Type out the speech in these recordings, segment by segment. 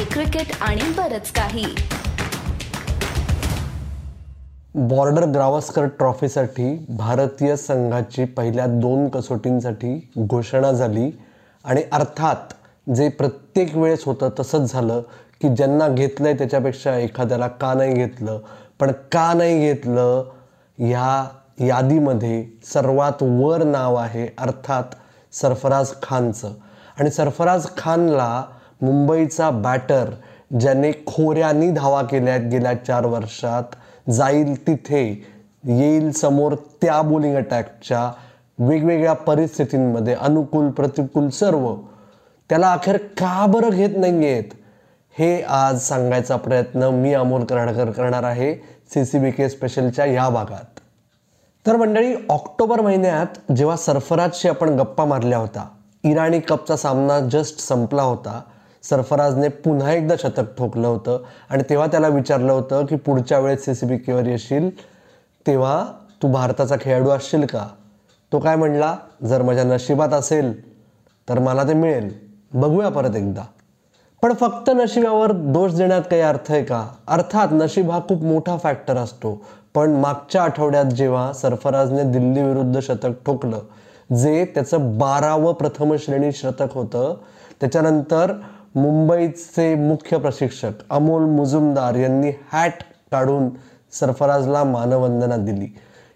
Mumbai cricket आणि बरच काही. बॉर्डर गावस्कर ट्रॉफीसाठी भारतीय संघाची पहिल्या दोन कसोटींसाठी घोषणा झाली आणि अर्थात जे प्रत्येक वेळेस होतं तसंच झालं की ज्यांना घेतलंय त्याच्यापेक्षा एखाद्याला का नाही घेतलं पण का नाही घेतलं ह्या यादीमध्ये सर्वात वर नाव आहे अर्थात सरफराज खानचं. आणि सरफराज खानला मुंबईचा बॅटर ज्याने खोऱ्यांनी धावा केल्या आहेत गेल्या चार वर्षात जाईल तिथे येईल समोर त्या बोलिंग अटॅकच्या वेगवेगळ्या परिस्थितींमध्ये अनुकूल प्रतिकूल सर्व त्याला अखेर का बरं घेत नाही आहेत हे आज सांगायचा प्रयत्न मी अमोल कराडकर करणार आहे सी सी बी के स्पेशलच्या या भागात. तर मंडळी ऑक्टोबर महिन्यात जेव्हा सरफराजशी आपण गप्पा मारल्या होता इराणी कपचा सामना जस्ट संपला होता सरफराजने पुन्हा एकदा शतक ठोकलं होतं. आणि तेव्हा त्याला विचारलं होतं की पुढच्या वेळेस सी सी बी केवर येशील तेव्हा तू भारताचा खेळाडू असशील का? तो काय म्हणला जर माझ्या नशिबात असेल तर मला ते मिळेल. बघूया परत एकदा. पण फक्त नशिबावर दोष देण्यात काही अर्थ आहे का? अर्थात नशीब हा खूप मोठा फॅक्टर असतो. पण मागच्या आठवड्यात जेव्हा सरफराजने दिल्ली विरुद्ध शतक ठोकलं जे त्याचं बारावं प्रथम श्रेणी शतक होतं त्याच्यानंतर मुंबईचे मुख्य प्रशिक्षक अमोल मुजुमदार यांनी हॅट काढून सरफराजला मानवंदना दिली.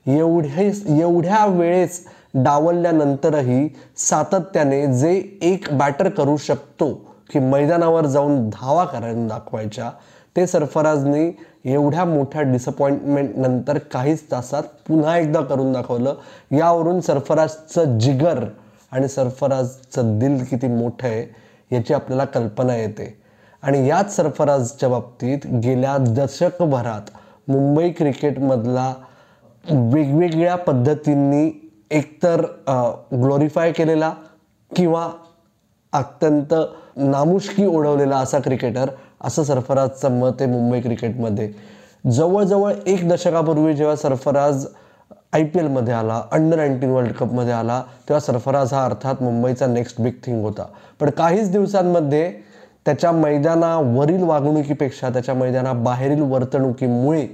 एवढे एवढ्या वेळेस डावलल्यानंतरही सातत्याने जे एक बॅटर करू शकतो की मैदानावर जाऊन धावा करायला दाखवायच्या ते सरफराजने एवढ्या मोठ्या डिसअपॉइंटमेंट नंतर काहीच तासात पुन्हा एकदा करून दाखवलं. यावरून सरफराजचं जिगर आणि सरफराजचं दिल किती मोठं आहे याची आपल्याला कल्पना येते. आणि याच सरफराजच्या बाबतीत गेल्या दशकभरात मुंबई क्रिकेटमधला वेगवेगळ्या पद्धतींनी एकतर ग्लोरीफाय केलेला किंवा अत्यंत नामुष्की ओढवलेला असा क्रिकेटर असं सरफराजचं मत आहे मुंबई क्रिकेटमध्ये. जवळजवळ एक दशकापूर्वी जेव्हा सरफराज आय पी एलमध्ये आला अंडर नाईन्टीन वर्ल्ड कपमध्ये आला तेव्हा सरफराज हा अर्थात मुंबईचा नेक्स्ट बिग थिंग होता. पण काहीच दिवसांमध्ये त्याच्या मैदानावरील वागणुकीपेक्षा त्याच्या मैदानाबाहेरील वर्तणुकीमुळे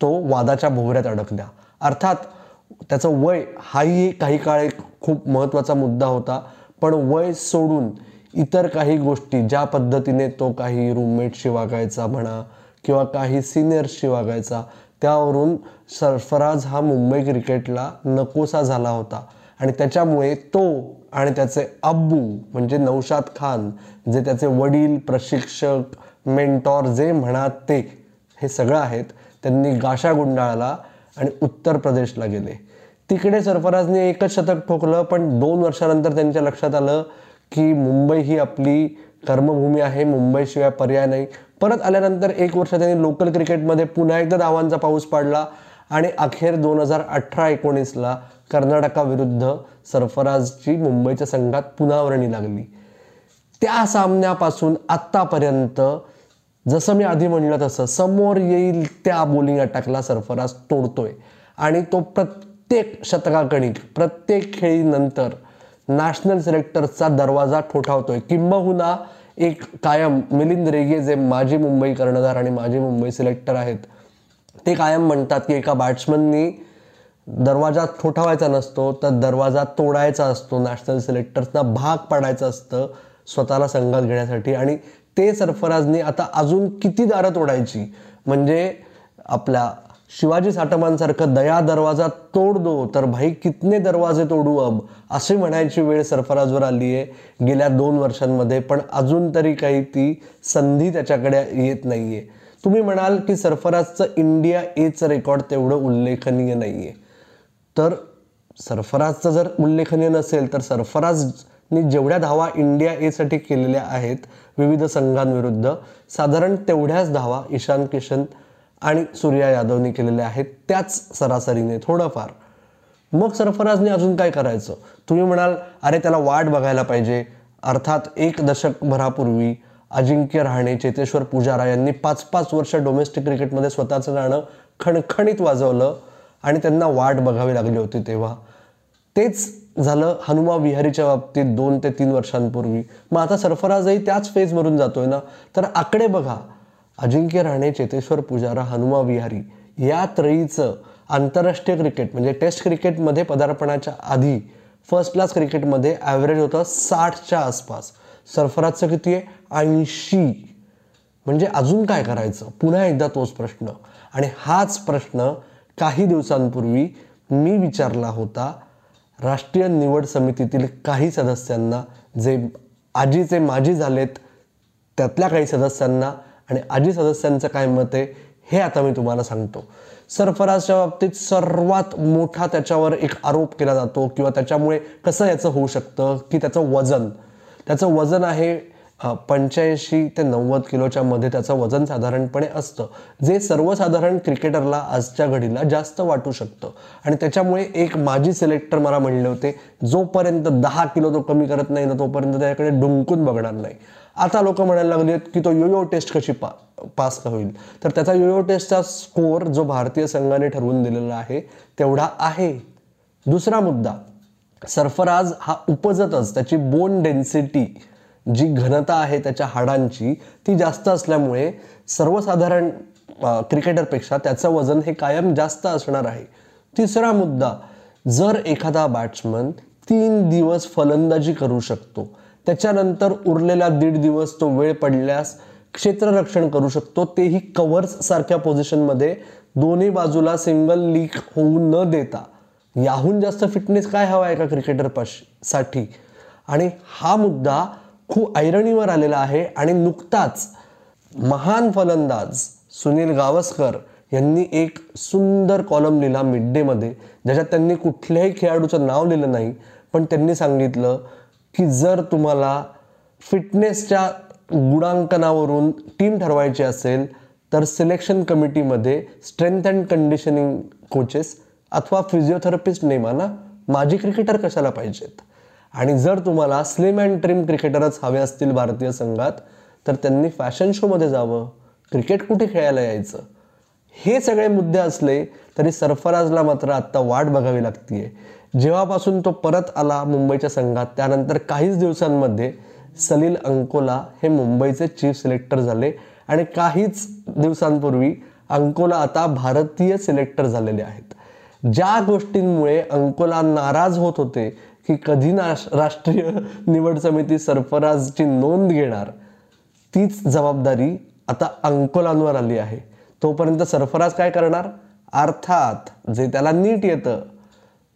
तो वादाच्या भोवऱ्यात अडकल्या. अर्थात त्याचं वय हाही काही काळ एक खूप महत्त्वाचा मुद्दा होता. पण वय सोडून इतर काही गोष्टी ज्या पद्धतीने तो काही रूममेटशी वागायचा म्हणा किंवा काही सिनियर्सशी वागायचा त्यावरून सरफराज हा मुंबई क्रिकेटला नकोसा झाला होता. आणि त्याच्यामुळे तो आणि त्याचे अब्बू म्हणजे नौशाद खान जे त्याचे वडील प्रशिक्षक मेंटॉर जे म्हणा ते हे सगळं आहेत त्यांनी गाशा गुंडाळला आणि उत्तर प्रदेशला गेले. तिकडे सरफराजने एकच शतक ठोकलं पण दोन वर्षानंतर त्यांच्या लक्षात आलं की मुंबई ही आपली कर्मभूमी आहे मुंबईशिवाय पर्याय नाही. परत आल्यानंतर एक वर्ष त्यांनी लोकल क्रिकेटमध्ये पुन्हा एकदा धावांचा पाऊस पाडला आणि अखेर दोन हजार अठरा एकोणीसला कर्नाटकाविरुद्ध सरफराजची मुंबईच्या संघात पुनावरणी लागली. त्या सामन्यापासून आत्तापर्यंत जसं मी आधी म्हणलं तसं समोर येईल त्या बोलिंग अटॅकला सरफराज तोडतोय. आणि तो प्रत्येक शतकाकणिक प्रत्येक खेळीनंतर नॅशनल सिलेक्टर्सचा दरवाजा ठोठावतोय किंबहुना एक कायम मिलिंद रेगे जे माजी मुंबई कर्णधार आणि माजी मुंबई सिलेक्टर आहेत ते कायम म्हणतात की एका बॅट्समननी दरवाजा ठोठावायचा नसतो तर दरवाजा तोडायचा असतो. नॅशनल सिलेक्टर्सना भाग पाडायचं असतं स्वतःला संघात घेण्यासाठी. आणि ते सरफराजने आता अजून किती दारं तोडायची? म्हणजे आपल्या शिवाजी साठमांसारखं दया दरवाजा तोड दो तर भाई कितने दरवाजे तोडू अब? अशी म्हणायची वेळ सरफराजवर आली आहे गेल्या दोन वर्षांमध्ये पण अजून तरी काही ती संधी त्याच्याकडे येत नाही आहे तुम्ही म्हणाल की सरफराजचं इंडिया एचं रेकॉर्ड तेवढं उल्लेखनीय नाही आहे तर सरफराजचं जर उल्लेखनीय नसेल तर सरफराजनी जेवढ्या धावा इंडिया एसाठी केलेल्या आहेत विविध संघांविरुद्ध साधारण तेवढ्याच धावा ईशान किशन आणि सूर्या यादवने केलेल्या आहेत त्याच सरासरीने थोडंफार. मग सरफराजने अजून काय करायचं? तुम्ही म्हणाल अरे त्याला वाट बघायला पाहिजे. अर्थात एक दशकभरापूर्वी अजिंक्य राहणे चेतेश्वर पुजारा यांनी पाच पाच वर्ष डोमेस्टिक क्रिकेटमध्ये स्वतःचं गाणं खणखणीत वाजवलं आणि त्यांना वाट बघावी लागली होती तेव्हा. तेच झालं हनुमा विहारीच्या बाबतीत दोन ते तीन वर्षांपूर्वी. मग आता सरफराजही त्याच फेजमधून जातोय ना? तर आकडे बघा. अजिंक्य राणे चेतेश्वर पुजारा हनुमा विहारी या त्रयीचं आंतरराष्ट्रीय क्रिकेट म्हणजे टेस्ट क्रिकेटमध्ये पदार्पणाच्या आधी फर्स्ट क्लास क्रिकेटमध्ये ॲव्हरेज होतं साठच्या आसपास. सरफराजचं किती आहे? ऐंशी. म्हणजे अजून काय करायचं? पुन्हा एकदा तोच प्रश्न. आणि हाच प्रश्न काही दिवसांपूर्वी मी विचारला होता राष्ट्रीय निवड समितीतील काही सदस्यांना जे आजीचे माजी झालेत त्यातल्या काही सदस्यांना आणि आजी सदस्यांचं काय मत आहे हे आता मी तुम्हाला सांगतो. सरफराजच्या बाबतीत सर्वात मोठा त्याच्यावर एक आरोप केला जातो किंवा त्याच्यामुळे कसं याचं होऊ शकतं की त्याचं वजन. त्याचं वजन आहे पंच्याऐंशी ते नव्वद किलोच्या मध्ये त्याचं वजन साधारणपणे असतं. जे सर्वसाधारण क्रिकेटरला आजच्या घडीला जास्त वाटू शकतं. आणि त्याच्यामुळे एक माजी सिलेक्टर मला म्हणले होते जोपर्यंत दहा किलो तो कमी करत नाही ना तोपर्यंत त्याच्याकडे डुंकून बघणार नाही. आता लोक म्हणायला लागले की तो योयो टेस्ट कशी पा पास का होईल? तर त्याचा योयो टेस्टचा स्कोअर जो भारतीय संघाने ठरवून दिलेला आहे तेवढा आहे. दुसरा मुद्दा सरफराज हा उपजतच त्याची बोन डेन्सिटी जी घनता आहे त्याच्या हाडांची ती जास्त असल्यामुळे सर्वसाधारण क्रिकेटरपेक्षा त्याचं वजन हे कायम जास्त असणार आहे. तिसरा मुद्दा जर एखादा बॅट्समन तीन दिवस फलंदाजी करू शकतो त्याच्यानंतर उरलेला दीड दिवस तो वेळ पडल्यास क्षेत्ररक्षण करू शकतो. तेही कव्हर्स सारख्या पोझिशनमध्ये दोन्ही बाजूला सिंगल लीक होऊ न देता. याहून जास्त फिटनेस काय हवा आहे का क्रिकेटरसाठी? आणि हा मुद्दा खूप ऐरणीवर आलेला आहे आणि नुकताच महान फलंदाज सुनील गावस्कर यांनी एक सुंदर कॉलम लिहिला मिड डेमध्ये ज्याच्यात त्यांनी कुठल्याही खेळाडूचं नाव लिहिलं नाही पण त्यांनी सांगितलं की जर तुम्हाला फिटनेसच्या गुणांकनावरून टीम ठरवायची असेल तर सिलेक्शन कमिटीमध्ये स्ट्रेंथ अँड कंडिशनिंग कोचेस अथवा फिजिओथेरपिस्ट नेमाना माजी क्रिकेटर कशाला पाहिजेत? आणि जर तुम्हाला स्लिम अँड ट्रिम क्रिकेटरच हवे असतील भारतीय संघात तर त्यांनी फॅशन शोमध्ये जावं क्रिकेट कुठे खेळायला यायचं? हे सगळे मुद्दे असले तरी सरफराजला मात्र आत्ता वाट बघावी लागतीये. जेव्हापासून तो परत आला मुंबईच्या संघात त्यानंतर काहीच दिवसांमध्ये सलील अंकोला हे मुंबईचे चीफ सिलेक्टर झाले आणि काहीच दिवसांपूर्वी अंकोला आता भारतीय सिलेक्टर झालेले आहेत. ज्या गोष्टींमुळे अंकोला नाराज होत होते की कधी ना राष्ट्रीय निवड समिती सरफराजची नोंद घेणार तीच जबाबदारी आता अंकोलांवर आली आहे. तोपर्यंत सरफराज काय करणार? अर्थात जे त्याला नीट येतं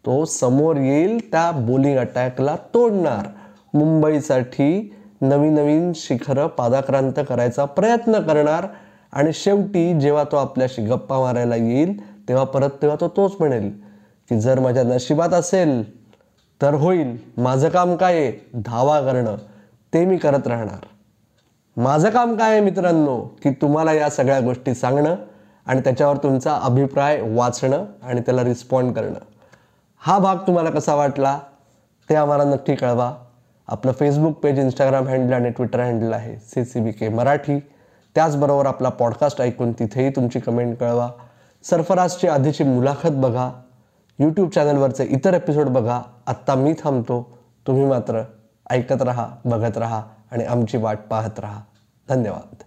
तो समोर येईल त्या बोलिंग अटॅकला तोडणार. मुंबईसाठी नवीन नवीन शिखरं पादाक्रांत करायचा प्रयत्न करणार. आणि शेवटी जेव्हा तो आपल्याशी गप्पा मारायला येईल तेव्हा परत तेव्हा तो तोच म्हणेल की जर माझ्या नशिबात असेल तर होईल. माझं काम काय आहे? धावा करणं. ते मी करत राहणार. माझं काम काय आहे मित्रांनो? की तुम्हाला या सगळ्या गोष्टी सांगणं आणि त्याच्यावर तुमचा अभिप्राय वाचणं आणि त्याला रिस्पॉन्ड करणं. हा भाग तुम्हाला कसा वाटला ते आम्हाला नक्की कळवा. आपलं फेसबुक पेज इंस्टाग्राम हँडल आणि ट्विटर हँडल आहे C C B K Marathi. त्याचबरोबर आपला पॉडकास्ट ऐकून तिथेही तुमची कमेंट कळवा. सरफराजची आधीची मुलाखत बघा. यूट्यूब चॅनलवरचे इतर एपिसोड बघा. आत्ता मी थांबतो. तुम्ही मात्र ऐकत राहा बघत राहा आणि आमची वाट पाहत राहा. धन्यवाद.